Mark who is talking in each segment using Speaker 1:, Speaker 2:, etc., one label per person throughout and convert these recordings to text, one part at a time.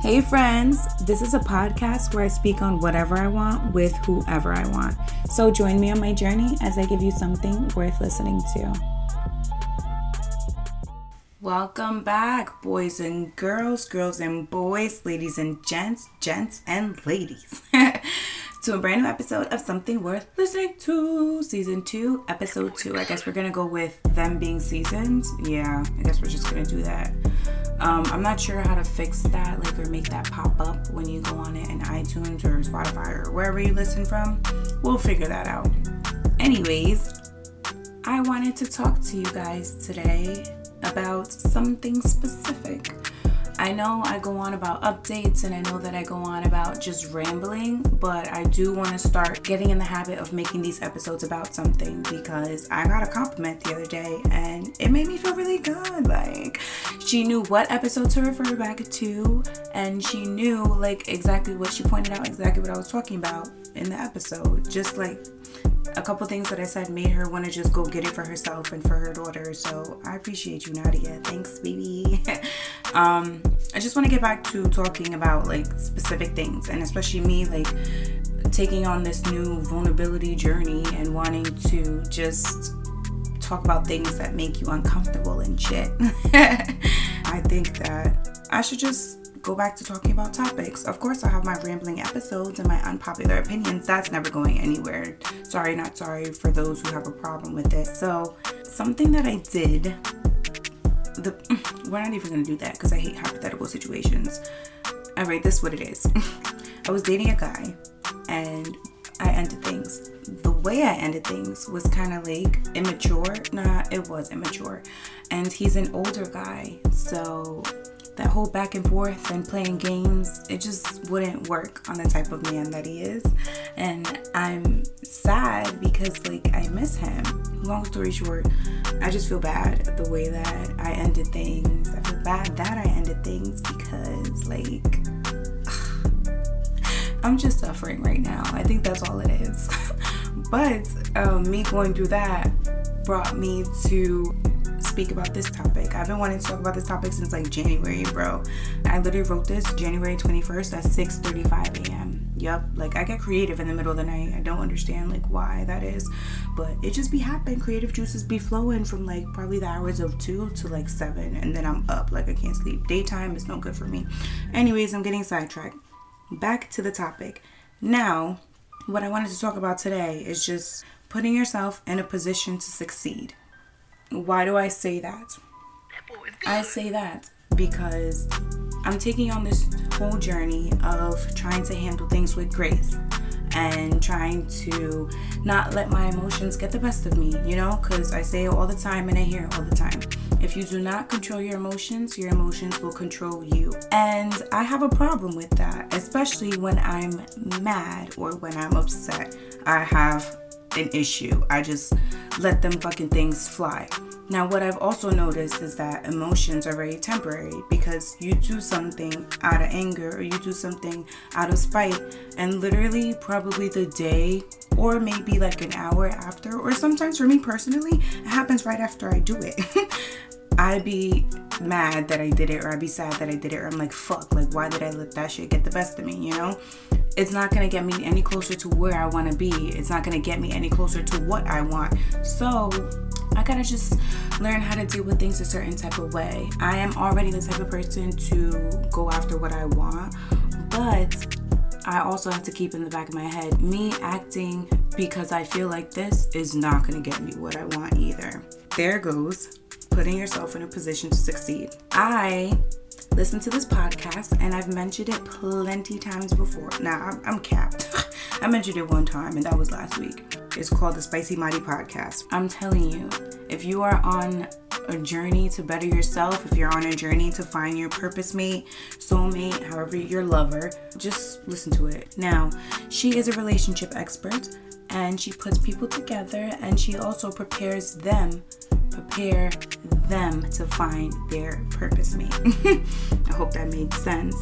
Speaker 1: Hey, friends, this is a podcast where I speak on whatever I want with whoever I want. So join me on my journey as I give you something worth listening to. Welcome back, boys and girls, girls and boys, ladies and gents, gents and ladies, to a brand new episode of Something Worth Listening to, Season 2, Episode 2. I guess we're gonna go with them being seasons. Yeah, I guess we're just gonna do that. Um, I'm not sure how to fix that, like, or make that pop up when you go on it in iTunes or Spotify or wherever you listen from. We'll figure that out. Anyways, I wanted to talk to you guys today about something specific. I know I go on about updates and I know that I go on about just rambling, but I do want to start getting in the habit of making these episodes about something because I got a compliment the other day and it made me feel really good. Like, she knew what episode to refer back to and she knew like exactly what she pointed out, exactly what I was talking about in the episode. Just like a couple things that I said made her want to just go get it for herself and for her daughter. So I appreciate you, Nadia. Thanks, baby. um, I just want to get back to talking about like specific things, and especially me, like taking on this new vulnerability journey and wanting to just talk about things that make you uncomfortable and shit. I think that I should just go back to talking about topics. Of course, I have my rambling episodes and my unpopular opinions. That's never going anywhere. Sorry, not sorry for those who have a problem with it. So, something that I did, the we're not even gonna do that because I hate hypothetical situations. All right, this is what it is. I was dating a guy and I ended things. The way I ended things was kind of like immature. Nah, it was immature. And he's an older guy, so that whole back and forth and playing games, it just wouldn't work on the type of man that he is. And I'm sad because like I miss him. Long story short, I just feel bad the way that I ended things. I feel bad that I ended things because like I'm just suffering right now. I think that's all it is. but um, me going through that brought me to speak about this topic. I've been wanting to talk about this topic since like January, bro. I literally wrote this January 21st at 6:35 a.m. Yup, like I get creative in the middle of the night. I don't understand like why that is, but it just be happening. Creative juices be flowing from like probably the hours of two to like seven, and then I'm up like I can't sleep. Daytime is no good for me. Anyways, I'm getting sidetracked. Back to the topic. Now, what I wanted to talk about today is just putting yourself in a position to succeed. Why do I say that? I say that because I'm taking on this whole journey of trying to handle things with grace and trying to not let my emotions get the best of me, you know? Because I say it all the time and I hear it all the time. If you do not control your emotions, your emotions will control you. And I have a problem with that, especially when I'm mad or when I'm upset. I have an issue. I just let them fucking things fly. Now, what I've also noticed is that emotions are very temporary because you do something out of anger or you do something out of spite, and literally, probably the day or maybe like an hour after, or sometimes for me personally, it happens right after I do it. I'd be mad that I did it, or I'd be sad that I did it, or I'm like, fuck, like, why did I let that shit get the best of me, you know? It's not gonna get me any closer to where I wanna be. It's not gonna get me any closer to what I want. So, I gotta just learn how to deal with things a certain type of way. I am already the type of person to go after what I want, but I also have to keep in the back of my head me acting because I feel like this is not gonna get me what I want either. There goes putting yourself in a position to succeed. I listen to this podcast and I've mentioned it plenty times before. Now I'm, I'm capped. I mentioned it one time and that was last week. It's called the Spicy Mighty Podcast. I'm telling you, if you are on a journey to better yourself, if you're on a journey to find your purpose mate, soulmate, however your lover, just listen to it. Now, she is a relationship expert and she puts people together and she also prepares them prepare them to find their purpose mate. I hope that made sense.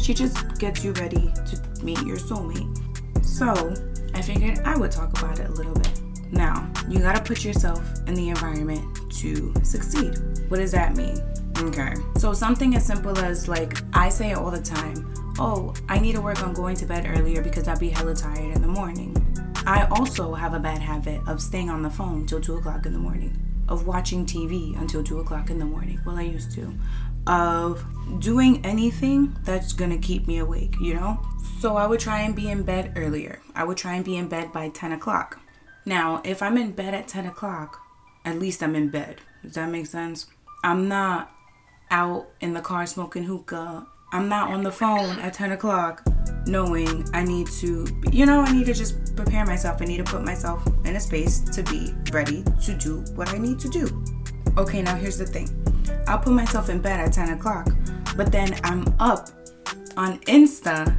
Speaker 1: She just gets you ready to meet your soulmate. So, I figured I would talk about it a little bit. Now, you gotta put yourself in the environment to succeed. What does that mean? Okay. So something as simple as like I say it all the time. Oh, I need to work on going to bed earlier because I'll be hella tired in the morning. I also have a bad habit of staying on the phone till two o'clock in the morning, of watching TV until two o'clock in the morning. Well, I used to. Of doing anything that's gonna keep me awake, you know? So I would try and be in bed earlier. I would try and be in bed by 10 o'clock. Now, if I'm in bed at 10 o'clock, at least I'm in bed. Does that make sense? I'm not out in the car smoking hookah. I'm not on the phone at 10 o'clock knowing I need to, you know, I need to just prepare myself. I need to put myself in a space to be ready to do what I need to do. Okay, now here's the thing I'll put myself in bed at 10 o'clock, but then I'm up on Insta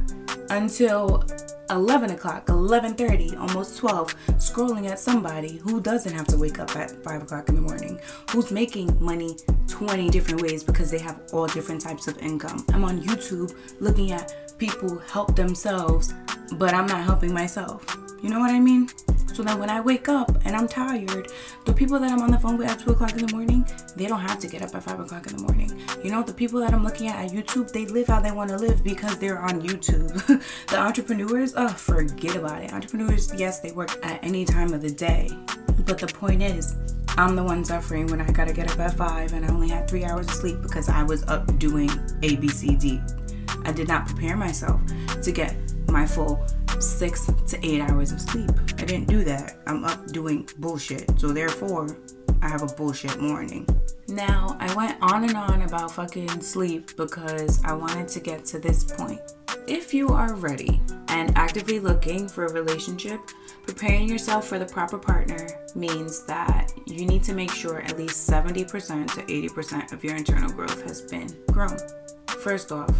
Speaker 1: until 11 o'clock 11.30 almost 12 scrolling at somebody who doesn't have to wake up at 5 o'clock in the morning who's making money 20 different ways because they have all different types of income i'm on youtube looking at people help themselves but i'm not helping myself you know what i mean so that when I wake up and I'm tired, the people that I'm on the phone with at 2 o'clock in the morning, they don't have to get up at 5 o'clock in the morning. You know, the people that I'm looking at at YouTube, they live how they want to live because they're on YouTube. the entrepreneurs, oh, forget about it. Entrepreneurs, yes, they work at any time of the day. But the point is, I'm the one suffering when I gotta get up at 5 and I only had three hours of sleep because I was up doing A, B, C, D. I did not prepare myself to get my full six to eight hours of sleep. I didn't do that. I'm up doing bullshit. So therefore, I have a bullshit morning. Now, I went on and on about fucking sleep because I wanted to get to this point. If you are ready and actively looking for a relationship, preparing yourself for the proper partner means that you need to make sure at least 70% to 80% of your internal growth has been grown. First off,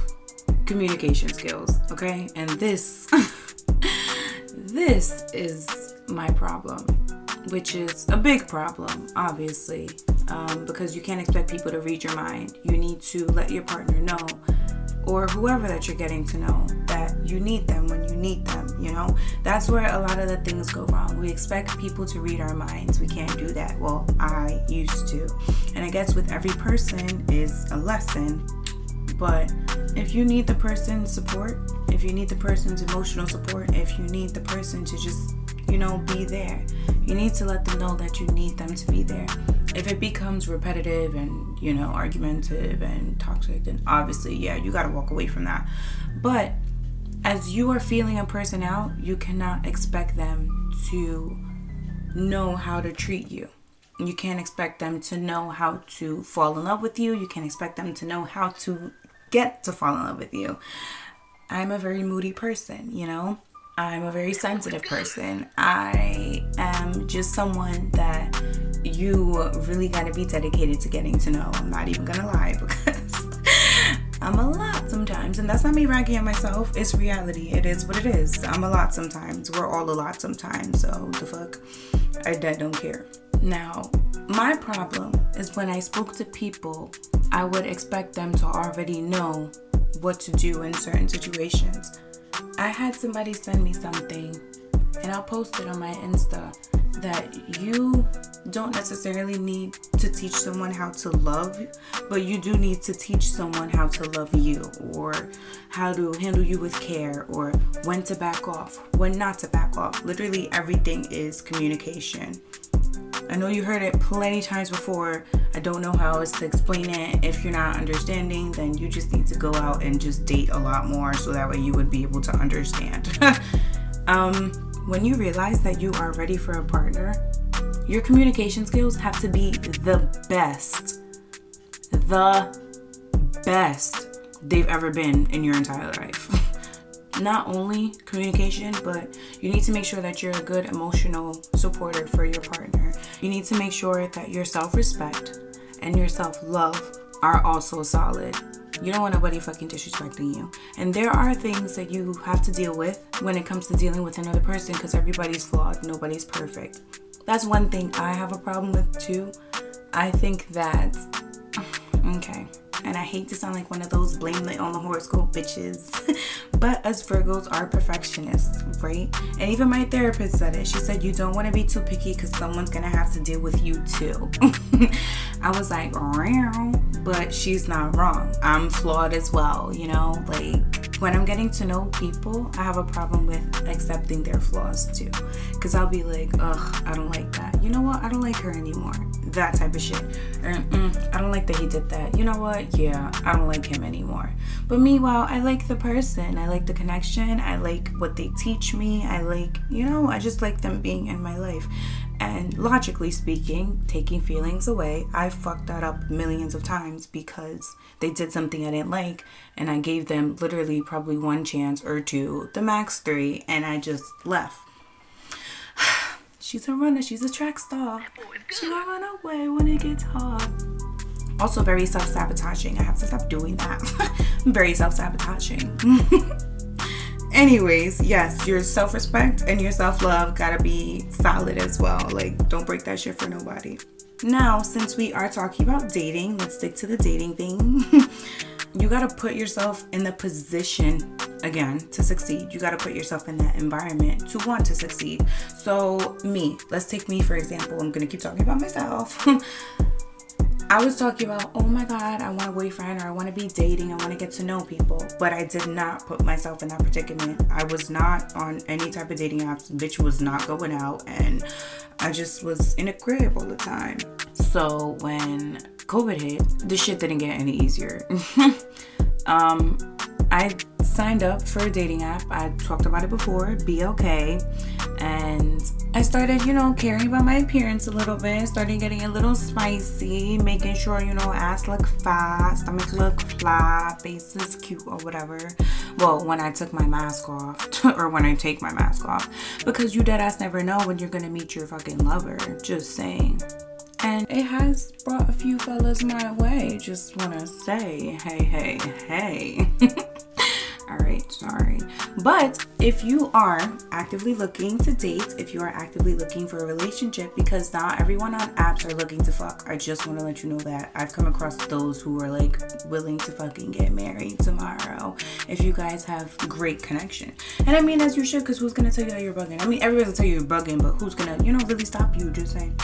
Speaker 1: communication skills, okay? And this this is my problem, which is a big problem, obviously, um, because you can't expect people to read your mind. You need to let your partner know, or whoever that you're getting to know, that you need them when you need them. You know, that's where a lot of the things go wrong. We expect people to read our minds. We can't do that. Well, I used to. And I guess with every person is a lesson. But if you need the person's support, if you need the person's emotional support, if you need the person to just, you know, be there, you need to let them know that you need them to be there. If it becomes repetitive and, you know, argumentative and toxic, then obviously, yeah, you got to walk away from that. But as you are feeling a person out, you cannot expect them to know how to treat you. You can't expect them to know how to fall in love with you. You can't expect them to know how to get to fall in love with you. I'm a very moody person, you know? I'm a very sensitive person. I am just someone that you really got to be dedicated to getting to know. I'm not even to lie because I'm a lot sometimes. And that's not me ragging on myself. It's reality. It is what it is. I'm a lot sometimes. We're all a lot sometimes. So the fuck? I don't care. Now, my problem is when I spoke to people, I would expect them to already know what to do in certain situations. I had somebody send me something, and I'll post it on my Insta that you don't necessarily need to teach someone how to love, but you do need to teach someone how to love you or how to handle you with care or when to back off, when not to back off. Literally, everything is communication. I know you heard it plenty times before. I don't know how else to explain it. If you're not understanding, then you just need to go out and just date a lot more so that way you would be able to understand. um, when you realize that you are ready for a partner, your communication skills have to be the best. The best they've ever been in your entire life. not only communication, but you need to make sure that you're a good emotional supporter for your partner. You need to make sure that your self respect and your self love are also solid. You don't want nobody fucking disrespecting you. And there are things that you have to deal with when it comes to dealing with another person because everybody's flawed, nobody's perfect. That's one thing I have a problem with too. I think that, okay, and I hate to sound like one of those blame it on the horoscope bitches, But us Virgos are perfectionists, right? And even my therapist said it. She said, You don't want to be too picky because someone's going to have to deal with you too. I was like, but she's not wrong. I'm flawed as well, you know? Like, when I'm getting to know people, I have a problem with accepting their flaws too. Because I'll be like, ugh, I don't like that. You know what? I don't like her anymore. That type of shit. Or, mm, I don't like that he did that. You know what? Yeah, I don't like him anymore. But meanwhile, I like the person. I like the connection. I like what they teach me. I like, you know, I just like them being in my life. And logically speaking, taking feelings away, I fucked that up millions of times because they did something I didn't like, and I gave them literally probably one chance or two, the max three, and I just left. she's a runner, she's a track star. She will run away when it gets hard. Also, very self sabotaging. I have to stop doing that. very self sabotaging. Anyways, yes, your self respect and your self love gotta be solid as well. Like, don't break that shit for nobody. Now, since we are talking about dating, let's stick to the dating thing. you gotta put yourself in the position again to succeed. You gotta put yourself in that environment to want to succeed. So, me, let's take me for example. I'm gonna keep talking about myself. I was talking about, oh my God, I want a boyfriend or I want to be dating, I want to get to know people. But I did not put myself in that predicament. I was not on any type of dating apps. Bitch was not going out. And I just was in a crib all the time. So when COVID hit, the shit didn't get any easier. um, I signed up for a dating app. I talked about it before, BLK. And I started, you know, caring about my appearance a little bit. Started getting a little spicy, making sure, you know, ass look fat, stomach look flat, face is cute or whatever. Well, when I took my mask off, or when I take my mask off. Because you dead ass never know when you're gonna meet your fucking lover. Just saying. And it has brought a few fellas my way. Just wanna say, hey, hey, hey. All right, sorry. But if you are actively looking to date, if you are actively looking for a relationship, because not everyone on apps are looking to fuck, I just want to let you know that I've come across those who are like willing to fucking get married tomorrow. If you guys have great connection, and I mean as you should, because who's gonna tell you that you're bugging? I mean everyone's gonna tell you you're bugging, but who's gonna you know really stop you? Just saying.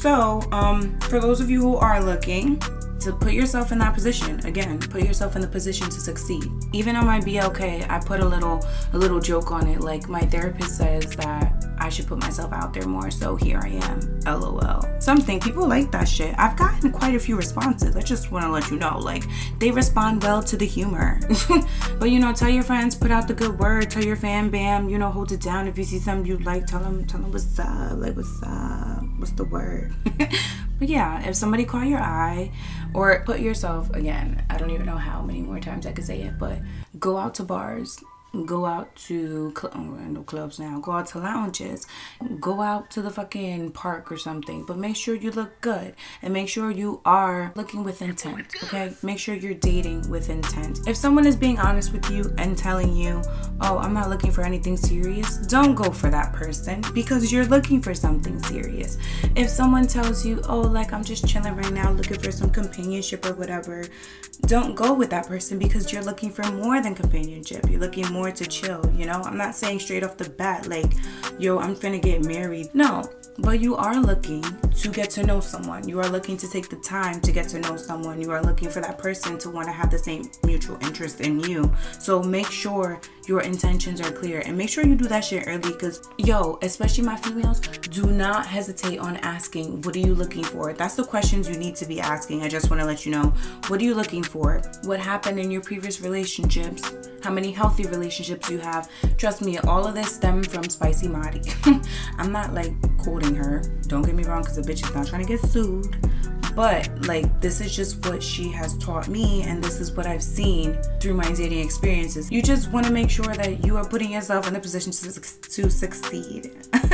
Speaker 1: So um, for those of you who are looking to put yourself in that position. Again put yourself in the position to succeed. Even on my blk i put a little a little joke on it. Like my therapist says that i should put myself out there more so here i am. Lol. Something. People like that shit. I've gotten quite a few responses. I just want to let you know like they respond well to the humor. But you know tell your friends put out the good word. Tell your fan bam you know hold it down. If you see something you like tell them tell them what's up like what's up what's the word? But yeah if somebody caught your eye or put yourself, again, I don't even know how many more times I could say it, but go out to bars go out to cl- oh, no clubs now go out to lounges go out to the fucking park or something but make sure you look good and make sure you are looking with intent okay? Make sure you're dating with intent. If someone is being honest with you and telling you oh i'm not looking for anything serious don't go for that person because you're looking for something serious. If someone tells you oh like i'm just chilling right now looking for some companionship or whatever don't go with that person because you're looking for more than companionship. You're looking more more to chill, you know? I'm not saying straight off the bat, like, yo, I'm finna get married. No, but you are looking to get to know someone. You are looking to take the time to get to know someone. You are looking for that person to want to have the same mutual interest in you. So make sure your intentions are clear and make sure you do that shit early because, yo, especially my females, do not hesitate on asking, What are you looking for? That's the questions you need to be asking. I just want to let you know, What are you looking for? What happened in your previous relationships? How many healthy relationships you have? Trust me, all of this stem from Spicy Mari. I'm not like quoting her. Don't get me wrong, because the bitch is not trying to get sued. But like, this is just what she has taught me, and this is what I've seen through my dating experiences. You just want to make sure that you are putting yourself in a position to, to succeed.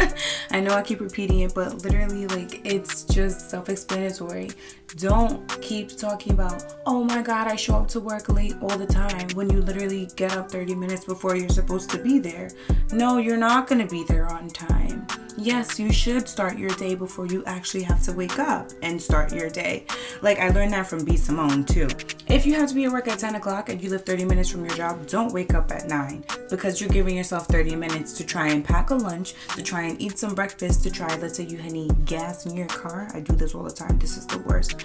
Speaker 1: I know I keep repeating it, but literally, like, it's just self explanatory. Don't keep talking about, oh my god, I show up to work late all the time when you literally get up 30 minutes before you're supposed to be there. No, you're not going to be there on time yes, you should start your day before you actually have to wake up and start your day. Like I learned that from B. Simone too. If you have to be at work at 10 o'clock and you live 30 minutes from your job, don't wake up at 9 because you're giving yourself 30 minutes to try and pack a lunch, to try and eat some breakfast, to try, let's say you need gas in your car. I do this all the time. This is the worst.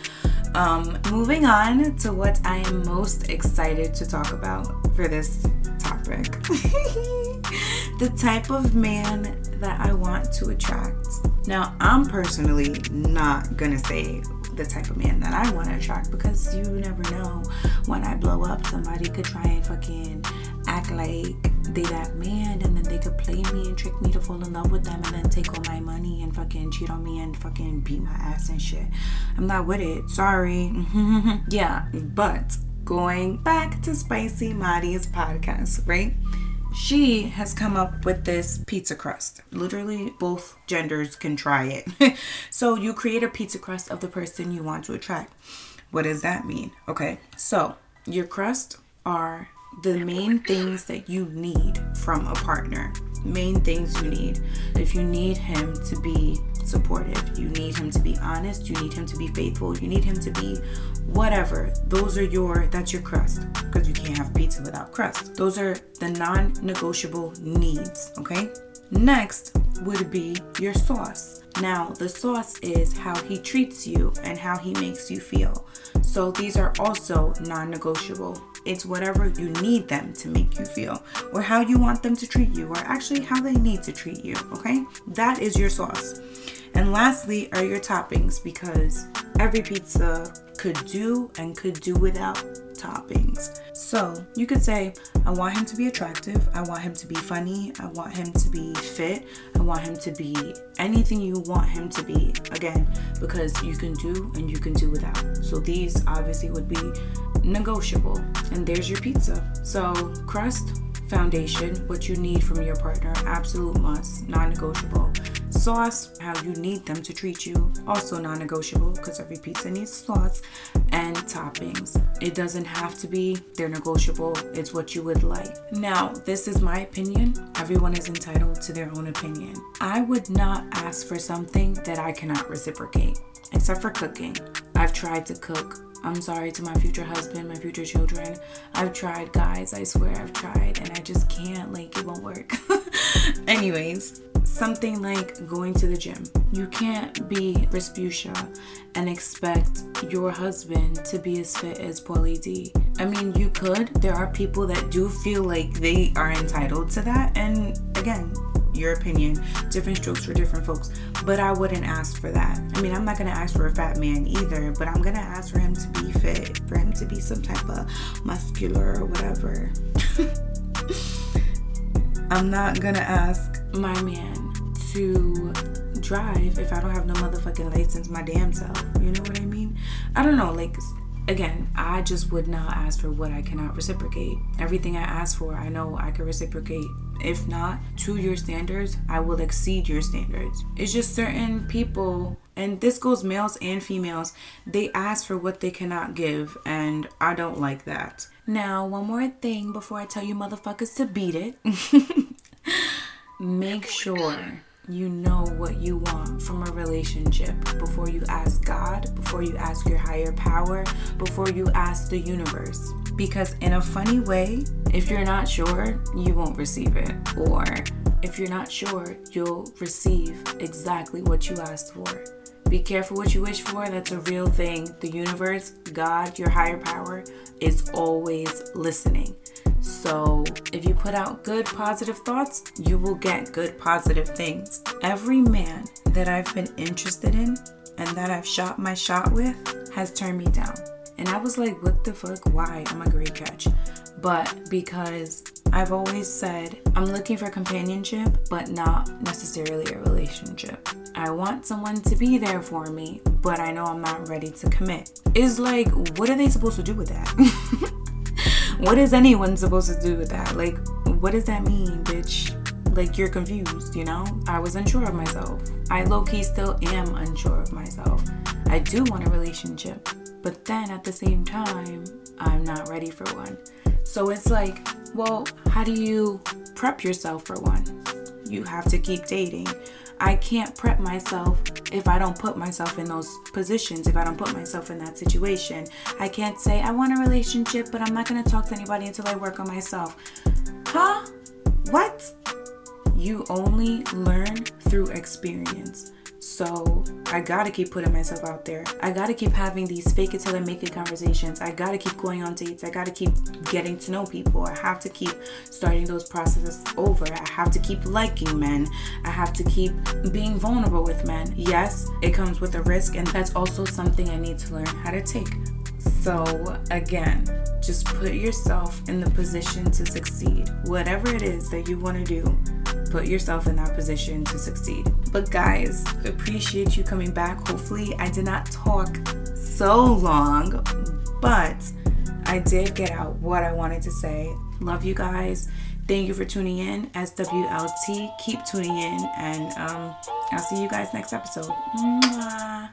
Speaker 1: Um, moving on to what I am most excited to talk about for this topic the type of man that I want to attract. Now, I'm personally not gonna say the type of man that I want to attract because you never know when I blow up, somebody could try and fucking act like they that man and then they could play me and trick me to fall in love with them and then take all my money and fucking cheat on me and fucking beat my ass and shit. I'm not with it. Sorry. yeah, but going back to Spicy Mari's podcast, right? she has come up with this pizza crust. Literally, both genders can try it. so, you create a pizza crust of the person you want to attract. What does that mean? Okay, so your crust are the main things that you need from a partner. Main things you need. If you need him to be supportive, you need him to be honest, you need him to be faithful, you need him to be whatever. Those are your, that's your crust because you can't have pizza without crust. Those are the non negotiable needs, okay? Next would be your sauce. Now, the sauce is how he treats you and how he makes you feel. So, these are also non negotiable. It's whatever you need them to make you feel, or how you want them to treat you, or actually how they need to treat you, okay? That is your sauce. And lastly are your toppings because every pizza could do and could do without toppings. So you could say, I want him to be attractive, I want him to be funny, I want him to be fit, I want him to be anything you want him to be. Again, because you can do and you can do without. So these obviously would be negotiable. And there's your pizza. So crust, foundation, what you need from your partner, absolute must, non negotiable. Sauce, how you need them to treat you, also non negotiable because every pizza needs sauce and toppings. It doesn't have to be, they're negotiable, it's what you would like. Now, this is my opinion. Everyone is entitled to their own opinion. I would not ask for something that I cannot reciprocate, except for cooking. I've tried to cook I'm sorry to my future husband, my future children. I've tried, guys. I swear I've tried, and I just can't. Like, it won't work. Anyways, something like going to the gym. You can't be Respucia and expect your husband to be as fit as Pauly D. I mean, you could. There are people that do feel like they are entitled to that. And again, your opinion. Different strokes for different folks. But I wouldn't ask for that. I mean, I'm not gonna ask for a fat man either, but I'm gonna ask for him to be fit, for him to be some type of muscular or whatever. I'm not gonna ask my man to drive if I don't have no motherfucking license my damn self. You know what I mean? I don't know, like again, I just would not ask for what I cannot reciprocate. Everything I ask for, I know I can reciprocate. If not to your standards, I will exceed your standards. It's just certain people, and this goes males and females, they ask for what they cannot give, and I don't like that. Now, one more thing before I tell you motherfuckers to beat it. Make sure you know what you want from a relationship before you ask God, before you ask your higher power, before you ask the universe. Because, in a funny way, if you're not sure, you won't receive it. Or if you're not sure, you'll receive exactly what you asked for. Be careful what you wish for, that's a real thing. The universe, God, your higher power, is always listening. So, if you put out good positive thoughts, you will get good positive things. Every man that I've been interested in and that I've shot my shot with has turned me down. And I was like, what the fuck? Why? I'm a great catch. But because I've always said I'm looking for companionship, but not necessarily a relationship. I want someone to be there for me, but I know I'm not ready to commit. Is like, what are they supposed to do with that? what is anyone supposed to do with that? Like, what does that mean, bitch? Like, you're confused, you know? I was unsure of myself. I low key still am unsure of myself. I do want a relationship, but then at the same time, I'm not ready for one. So it's like, well, how do you prep yourself for one? You have to keep dating. I can't prep myself if I don't put myself in those positions, if I don't put myself in that situation. I can't say, I want a relationship, but I'm not gonna talk to anybody until I work on myself. Huh? What? You only learn through experience. So I gotta keep putting myself out there. I gotta keep having these fake it till I make it conversations. I gotta keep going on dates. I gotta keep getting to know people. I have to keep starting those processes over. I have to keep liking men. I have to keep being vulnerable with men. Yes, it comes with a risk, and that's also something I need to learn how to take. So, again, just put yourself in the position to succeed. Whatever it is that you want to do, put yourself in that position to succeed. But guys, appreciate you coming back. Hopefully, I did not talk so long, but I did get out what I wanted to say. Love you guys. Thank you for tuning in. SWLT. Keep tuning in, and um, I'll see you guys next episode. Mwah.